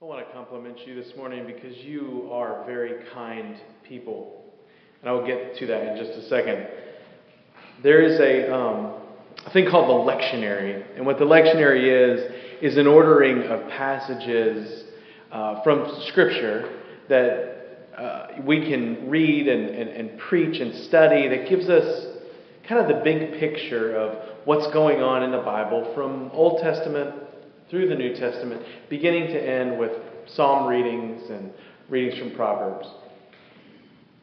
I want to compliment you this morning because you are very kind people. And I will get to that in just a second. There is a, um, a thing called the lectionary. And what the lectionary is, is an ordering of passages uh, from Scripture that uh, we can read and, and, and preach and study that gives us kind of the big picture of what's going on in the Bible from Old Testament through the New Testament, beginning to end with psalm readings and readings from Proverbs.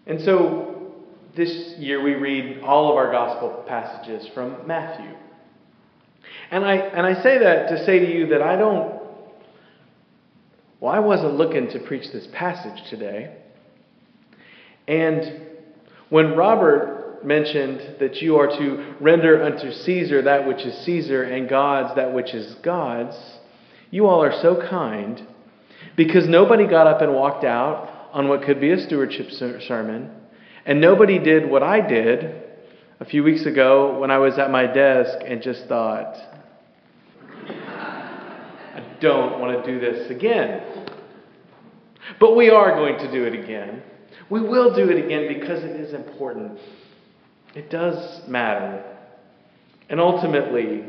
And so this year we read all of our gospel passages from Matthew. And I, and I say that to say to you that I don't, well, I wasn't looking to preach this passage today. And when Robert mentioned that you are to render unto Caesar that which is Caesar and God's that which is God's, you all are so kind because nobody got up and walked out on what could be a stewardship sermon, and nobody did what I did a few weeks ago when I was at my desk and just thought, I don't want to do this again. But we are going to do it again. We will do it again because it is important. It does matter. And ultimately,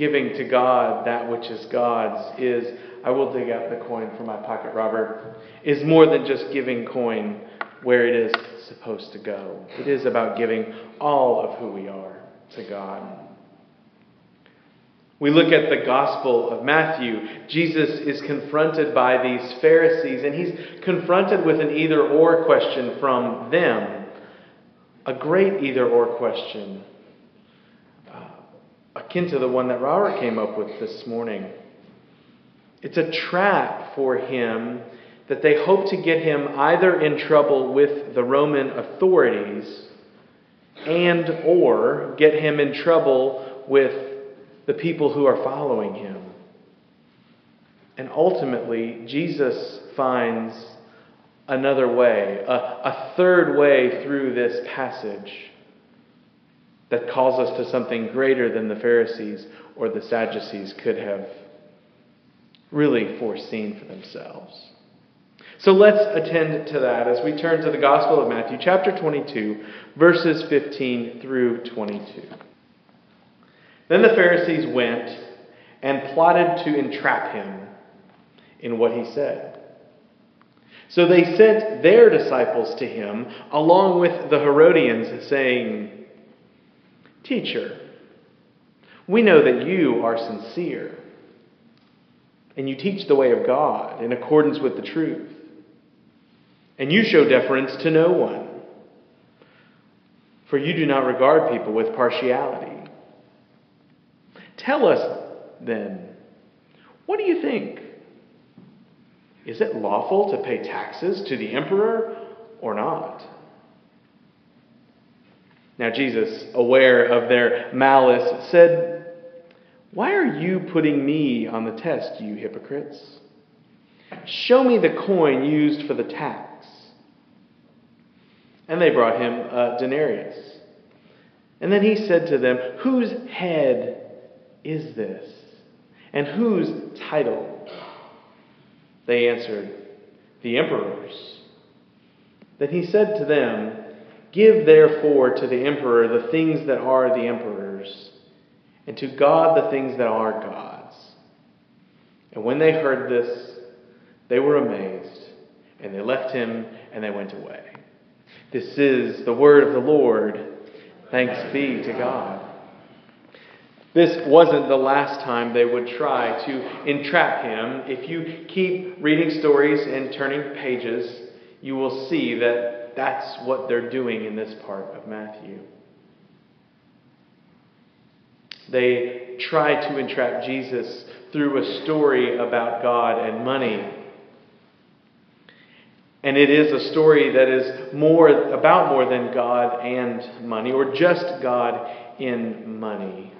giving to God that which is God's is, I will dig out the coin from my pocket, Robert, is more than just giving coin where it is supposed to go. It is about giving all of who we are to God. We look at the Gospel of Matthew. Jesus is confronted by these Pharisees, and he's confronted with an either or question from them. A great either or question akin to the one that Robert came up with this morning. It's a trap for him that they hope to get him either in trouble with the Roman authorities and or get him in trouble with the people who are following him. And ultimately, Jesus finds another way, a, a third way through this passage that calls us to something greater than the Pharisees or the Sadducees could have really foreseen for themselves. So let's attend to that as we turn to the Gospel of Matthew, chapter 22, verses 15 through 22. Then the Pharisees went and plotted to entrap him in what he said. So they sent their disciples to him along with the Herodians, saying, Teacher, we know that you are sincere and you teach the way of God in accordance with the truth. And you show deference to no one, for you do not regard people with partiality. Tell us then, what do you think? Is it lawful to pay taxes to the emperor or not? Now, Jesus, aware of their malice, said, Why are you putting me on the test, you hypocrites? Show me the coin used for the tax. And they brought him a denarius. And then he said to them, Whose head is this? And whose title? They answered, The emperor's. Then he said to them, Give therefore to the emperor the things that are the emperor's, and to God the things that are God's. And when they heard this, they were amazed, and they left him and they went away. This is the word of the Lord. Thanks be to God. This wasn't the last time they would try to entrap him. If you keep reading stories and turning pages, you will see that that's what they're doing in this part of Matthew. They try to entrap Jesus through a story about God and money. And it is a story that is more about more than God and money, or just God in money.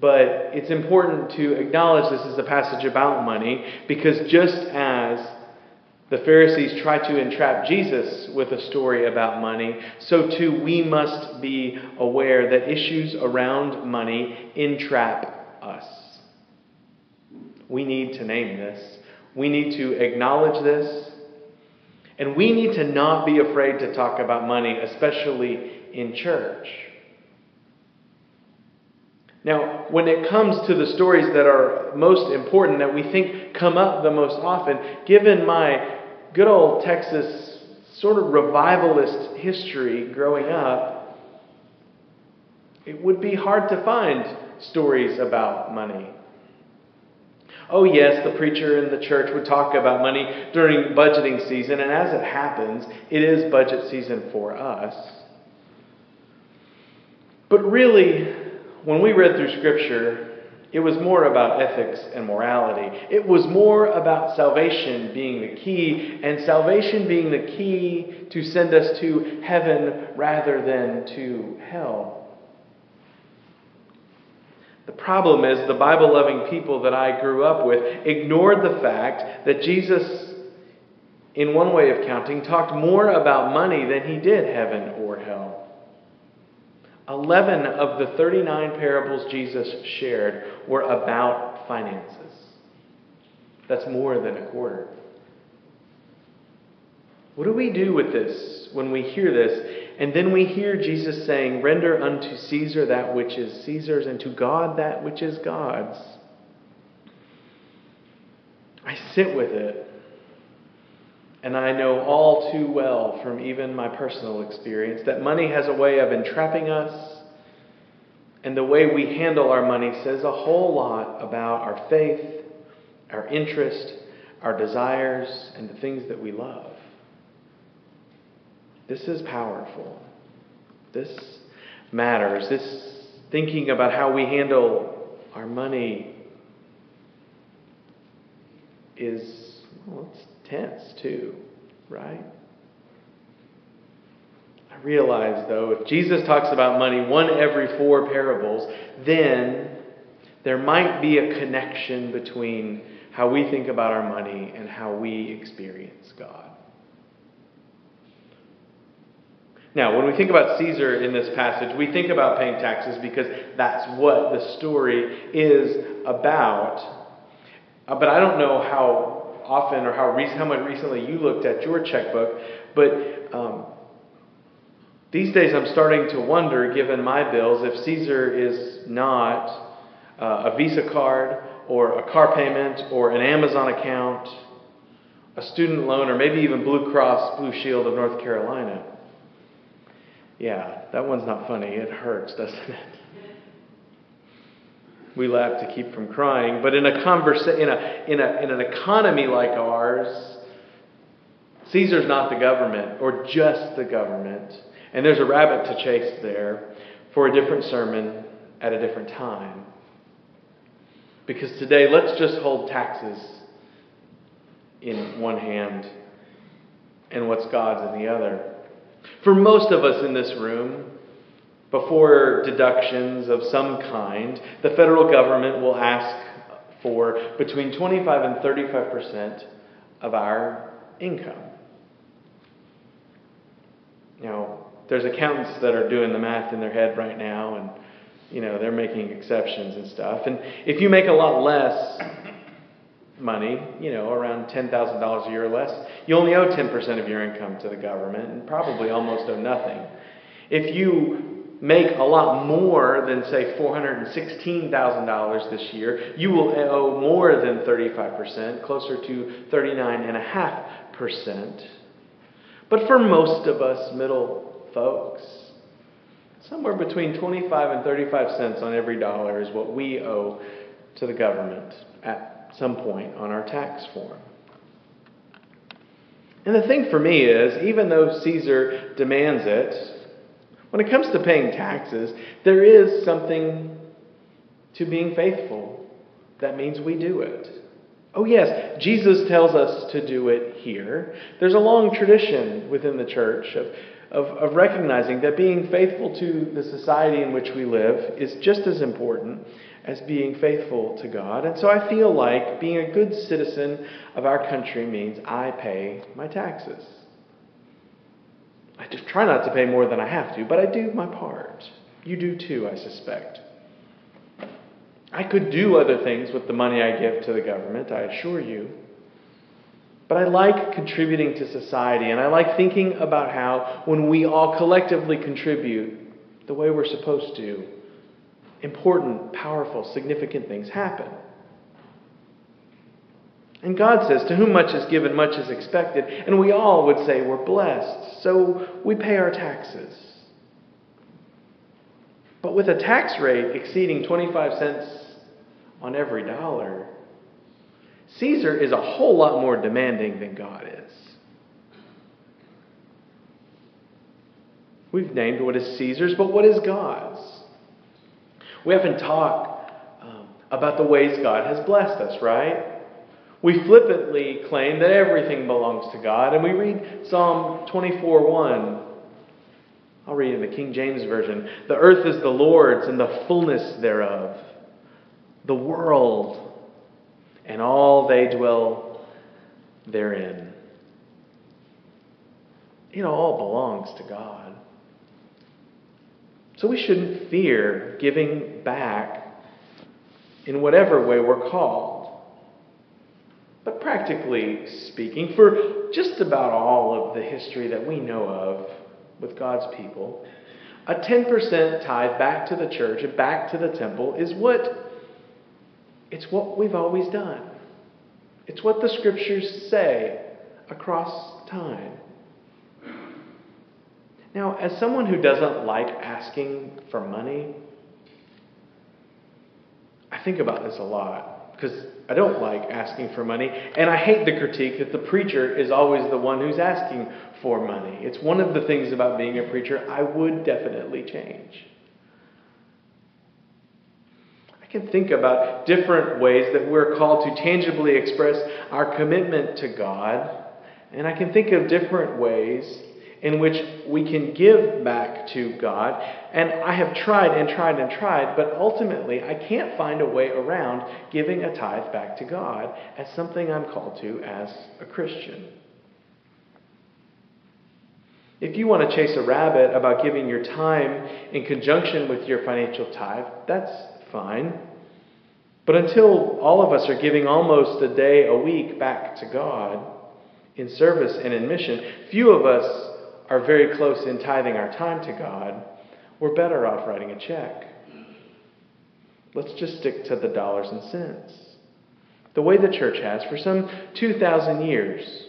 But it's important to acknowledge this is a passage about money because just as the Pharisees try to entrap Jesus with a story about money, so too we must be aware that issues around money entrap us. we need to name this. We need to acknowledge this. And we need to not be afraid to talk about money, especially in church. Now, when it comes to the stories that are most important, that we think come up the most often, given my good old Texas sort of revivalist history growing up, it would be hard to find stories about money. Oh, yes, the preacher in the church would talk about money during budgeting season, and as it happens, it is budget season for us. But really, when we read through Scripture, it was more about ethics and morality. It was more about salvation being the key, and salvation being the key to send us to heaven rather than to hell. The problem is the Bible loving people that I grew up with ignored the fact that Jesus, in one way of counting, talked more about money than he did heaven or hell. Eleven of the 39 parables Jesus shared were about finances. That's more than a quarter. What do we do with this when we hear this and then we hear Jesus saying, Render unto Caesar that which is Caesar's, and to God that which is God's. I sit with it. And I know all too well from even my personal experience that money has a way of entrapping us. And the way we handle our money says a whole lot about our faith, our interest, our desires, and the things that we love. This is powerful. This matters. This thinking about how we handle our money is, well, it's tense too, right? I realize, though, if Jesus talks about money one every four parables, then there might be a connection between how we think about our money and how we experience God. Now, when we think about Caesar in this passage, we think about paying taxes because that's what the story is about. Uh, but I don't know how often or how, rec- how much recently you looked at your checkbook, but um, these days I'm starting to wonder, given my bills, if Caesar is not uh, a Visa card or a car payment or an Amazon account, a student loan, or maybe even Blue Cross Blue Shield of North Carolina. Yeah, that one's not funny. It hurts, doesn't it? We laugh to keep from crying, but in a conversa- in a in a in an economy like ours, Caesar's not the government or just the government. And there's a rabbit to chase there for a different sermon at a different time. Because today, let's just hold taxes in one hand and what's God's in the other. For most of us in this room, before deductions of some kind, the federal government will ask for between 25 and 35 percent of our income. Now, there's accountants that are doing the math in their head right now, and you know they're making exceptions and stuff. And if you make a lot less money, you know, around $10,000 a year or less, you only owe 10% of your income to the government and probably almost owe nothing. If you make a lot more than, say, $416,000 this year, you will owe more than 35%, closer to 39.5%. But for most of us middle folks, somewhere between 25 and 35 cents on every dollar is what we owe to the government at some point on our tax form. And the thing for me is, even though Caesar demands it, when it comes to paying taxes, there is something to being faithful. That means we do it. Oh, yes, Jesus tells us to do it here. There's a long tradition within the church of, of, of recognizing that being faithful to the society in which we live is just as important as being faithful to God. And so I feel like being a good citizen of our country means I pay my taxes. I just try not to pay more than I have to, but I do my part. You do too, I suspect. I could do other things with the money I give to the government, I assure you. But I like contributing to society, and I like thinking about how, when we all collectively contribute the way we're supposed to, important, powerful, significant things happen. And God says, To whom much is given, much is expected. And we all would say we're blessed, so we pay our taxes. But with a tax rate exceeding 25 cents on every dollar, Caesar is a whole lot more demanding than God is. We've named what is Caesar's, but what is God's? We often talk um, about the ways God has blessed us, right? We flippantly claim that everything belongs to God, and we read Psalm 24 1. I'll read in the King James Version. The earth is the Lord's and the fullness thereof, the world and all they dwell therein. It all belongs to God. So we shouldn't fear giving back in whatever way we're called. But practically speaking, for just about all of the history that we know of with God's people, a 10% tithe back to the church and back to the temple is what it's what we've always done. It's what the scriptures say across time. Now, as someone who doesn't like asking for money, I think about this a lot because I don't like asking for money, and I hate the critique that the preacher is always the one who's asking for money. It's one of the things about being a preacher I would definitely change I can think about different ways that we're called to tangibly express our commitment to God. And I can think of different ways in which we can give back to God. And I have tried and tried and tried, but ultimately I can't find a way around giving a tithe back to God as something I'm called to as a Christian. If you want to chase a rabbit about giving your time in conjunction with your financial tithe, that's fine. But until all of us are giving almost a day a week back to God in service and in mission, few of us are very close in tithing our time to God. We're better off writing a check. Let's just stick to the dollars and cents. The way the church has for some 2,000 years.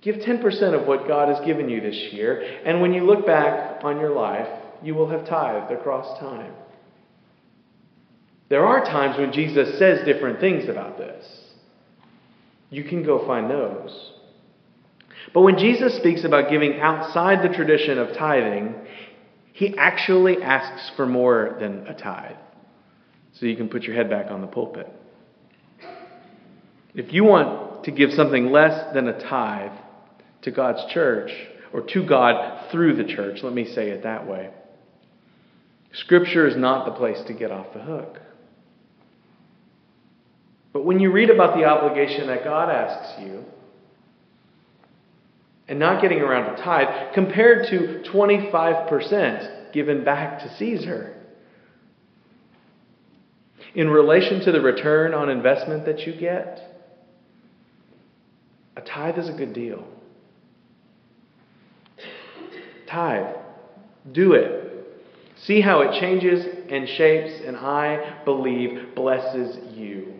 Give 10% of what God has given you this year, and when you look back on your life, you will have tithed across time. There are times when Jesus says different things about this. You can go find those. But when Jesus speaks about giving outside the tradition of tithing, he actually asks for more than a tithe. So you can put your head back on the pulpit. If you want to give something less than a tithe to God's church, or to God through the church, let me say it that way, Scripture is not the place to get off the hook. But when you read about the obligation that God asks you, and not getting around to tithe, compared to 25% given back to Caesar, in relation to the return on investment that you get, a tithe is a good deal. Tithe. Do it. See how it changes and shapes, and I believe blesses you.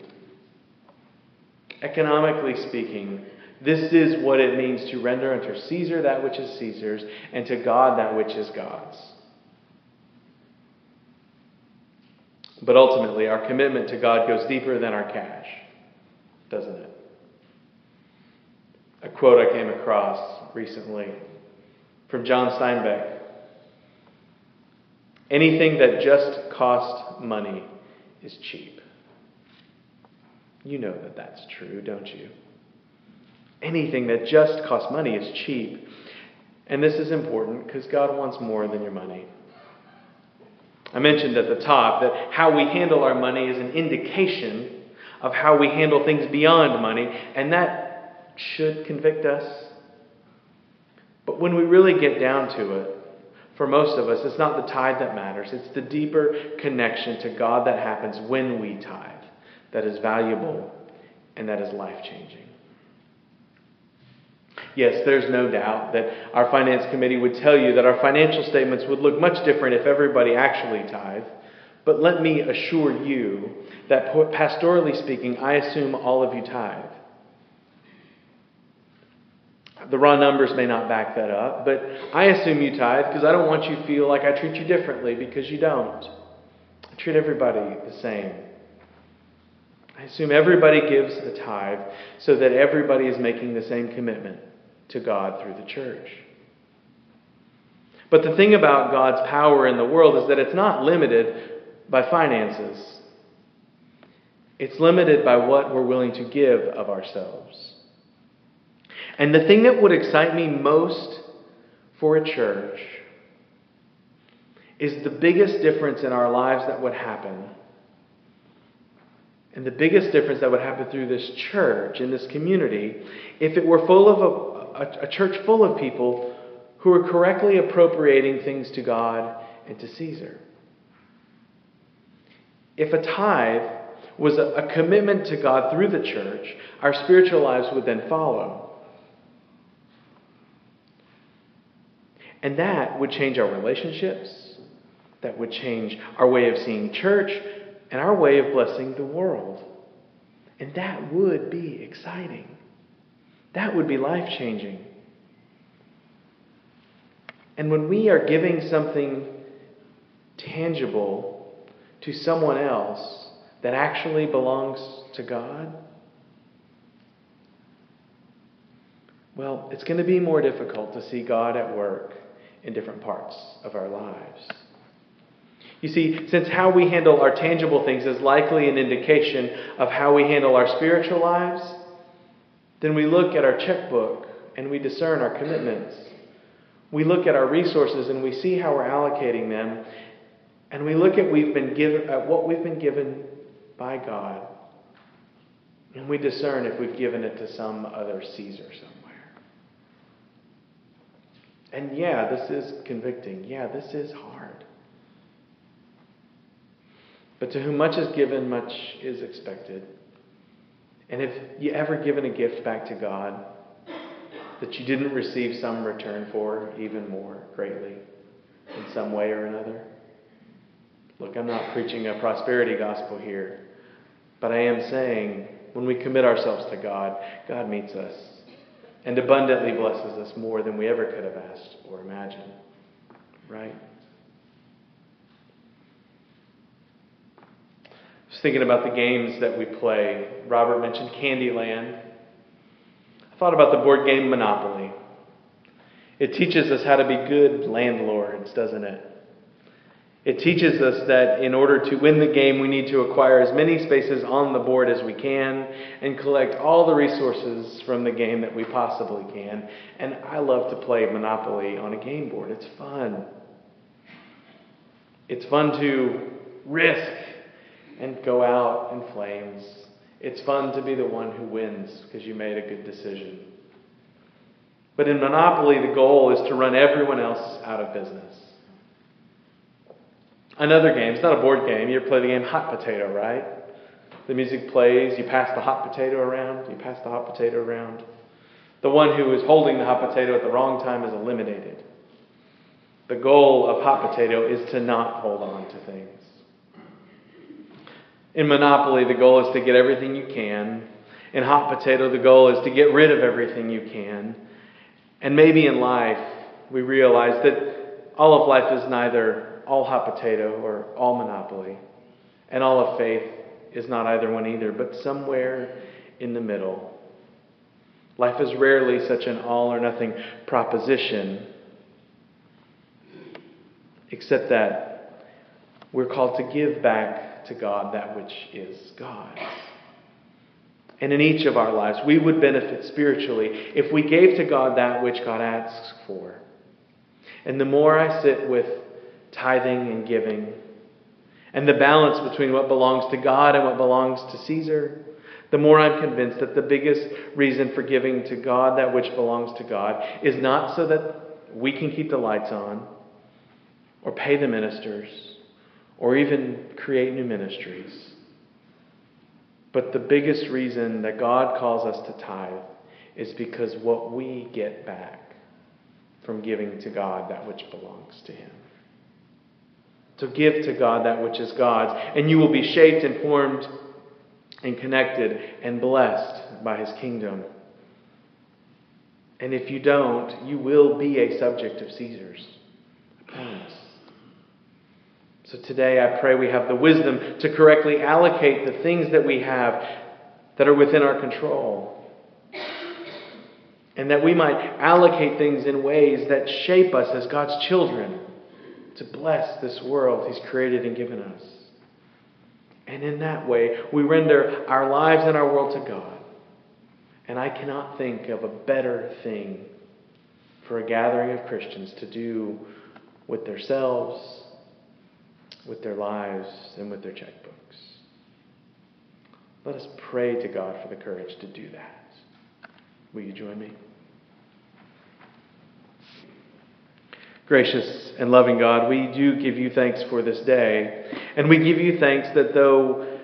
Economically speaking, this is what it means to render unto Caesar that which is Caesar's, and to God that which is God's. But ultimately, our commitment to God goes deeper than our cash, doesn't it? A quote I came across recently from John Steinbeck Anything that just costs money is cheap. You know that that's true, don't you? Anything that just costs money is cheap. And this is important because God wants more than your money. I mentioned at the top that how we handle our money is an indication of how we handle things beyond money, and that should convict us. But when we really get down to it, for most of us, it's not the tithe that matters. It's the deeper connection to God that happens when we tithe that is valuable and that is life changing. Yes, there's no doubt that our finance committee would tell you that our financial statements would look much different if everybody actually tithe. But let me assure you that pastorally speaking, I assume all of you tithe. The raw numbers may not back that up, but I assume you tithe because I don't want you to feel like I treat you differently because you don't. I treat everybody the same. I assume everybody gives a tithe so that everybody is making the same commitment to God through the church. But the thing about God's power in the world is that it's not limited by finances. It's limited by what we're willing to give of ourselves. And the thing that would excite me most for a church is the biggest difference in our lives that would happen. And the biggest difference that would happen through this church, in this community, if it were full of a, a, a church full of people who are correctly appropriating things to God and to Caesar. If a tithe was a, a commitment to God through the church, our spiritual lives would then follow. And that would change our relationships. That would change our way of seeing church and our way of blessing the world. And that would be exciting. That would be life changing. And when we are giving something tangible to someone else that actually belongs to God, well, it's going to be more difficult to see God at work in different parts of our lives. You see, since how we handle our tangible things is likely an indication of how we handle our spiritual lives, then we look at our checkbook and we discern our commitments. We look at our resources and we see how we're allocating them, and we look at we've been given at what we've been given by God, and we discern if we've given it to some other Caesar somewhere. And yeah, this is convicting. Yeah, this is hard. But to whom much is given, much is expected. And if you ever given a gift back to God that you didn't receive some return for, even more greatly, in some way or another, look, I'm not preaching a prosperity gospel here, but I am saying when we commit ourselves to God, God meets us and abundantly blesses us more than we ever could have asked or imagined. Right? I was thinking about the games that we play. Robert mentioned Candyland. I thought about the board game Monopoly. It teaches us how to be good landlords, doesn't it? It teaches us that in order to win the game, we need to acquire as many spaces on the board as we can and collect all the resources from the game that we possibly can. And I love to play Monopoly on a game board, it's fun. It's fun to risk and go out in flames. It's fun to be the one who wins because you made a good decision. But in Monopoly, the goal is to run everyone else out of business. Another game, it's not a board game, you play the game Hot Potato, right? The music plays, you pass the hot potato around, you pass the hot potato around. The one who is holding the hot potato at the wrong time is eliminated. The goal of hot potato is to not hold on to things. In Monopoly, the goal is to get everything you can. In hot potato, the goal is to get rid of everything you can. And maybe in life, we realize that all of life is neither all hot potato or all monopoly. And all of faith is not either one either, but somewhere in the middle. Life is rarely such an all or nothing proposition, except that we're called to give to God that which is God's. And in each of our lives, we would benefit spiritually if we gave to God that which God asks for. And the more I sit with tithing and giving, and the balance between what belongs to God and what belongs to Caesar, the more I'm convinced that the biggest reason for giving to God that which belongs to God is not so that we can keep the lights on, or pay the ministers or even create new ministries. But the biggest reason that God calls us to tithe is because what we get back from giving to God that which belongs to Him. To give to God that which is God's, and you will be shaped and formed and connected and blessed by His kingdom. And if you don't, you will be a subject of Caesar's. I promise. So today I pray we have the wisdom to correctly allocate the things that we have that are within our control. And that we might allocate things in ways that shape us as God's children to bless this world He's created and given us. And in that way, we render our lives and our world to God. And I cannot think of a better thing for a gathering of Christians to do with themselves, with their lives, and with their checkbooks. Let us pray to God for the courage to do that. Will you join me? Gracious and loving God, we do give you thanks for this day. And we give you thanks that though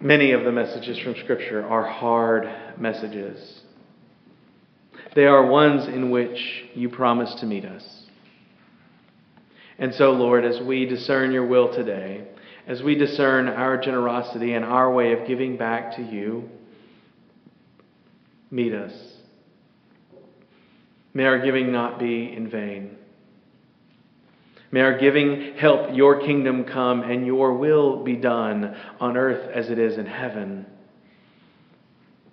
many of the messages from Scripture are hard messages, they are ones in which you promise to meet us. And so, Lord, as we discern your will today, as we discern our generosity and our way of giving back to you, meet us. May our giving not be in vain. May our giving help your kingdom come and your will be done on earth as it is in heaven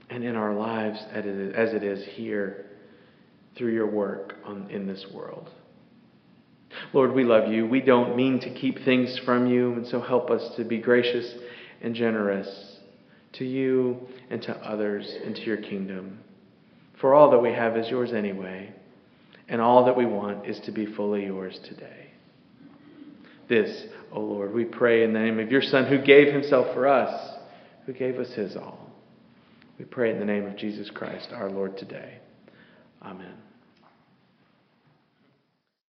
and in our lives as it is here through your work on, in this world. Lord, we love you. We don't mean to keep things from you, and so help us to be gracious and generous to you and to others and to your kingdom. For all that we have is yours anyway, and all that we want is to be fully yours today. This, O oh Lord, we pray in the name of your Son who gave himself for us, who gave us his all. We pray in the name of Jesus Christ, our Lord, today. Amen.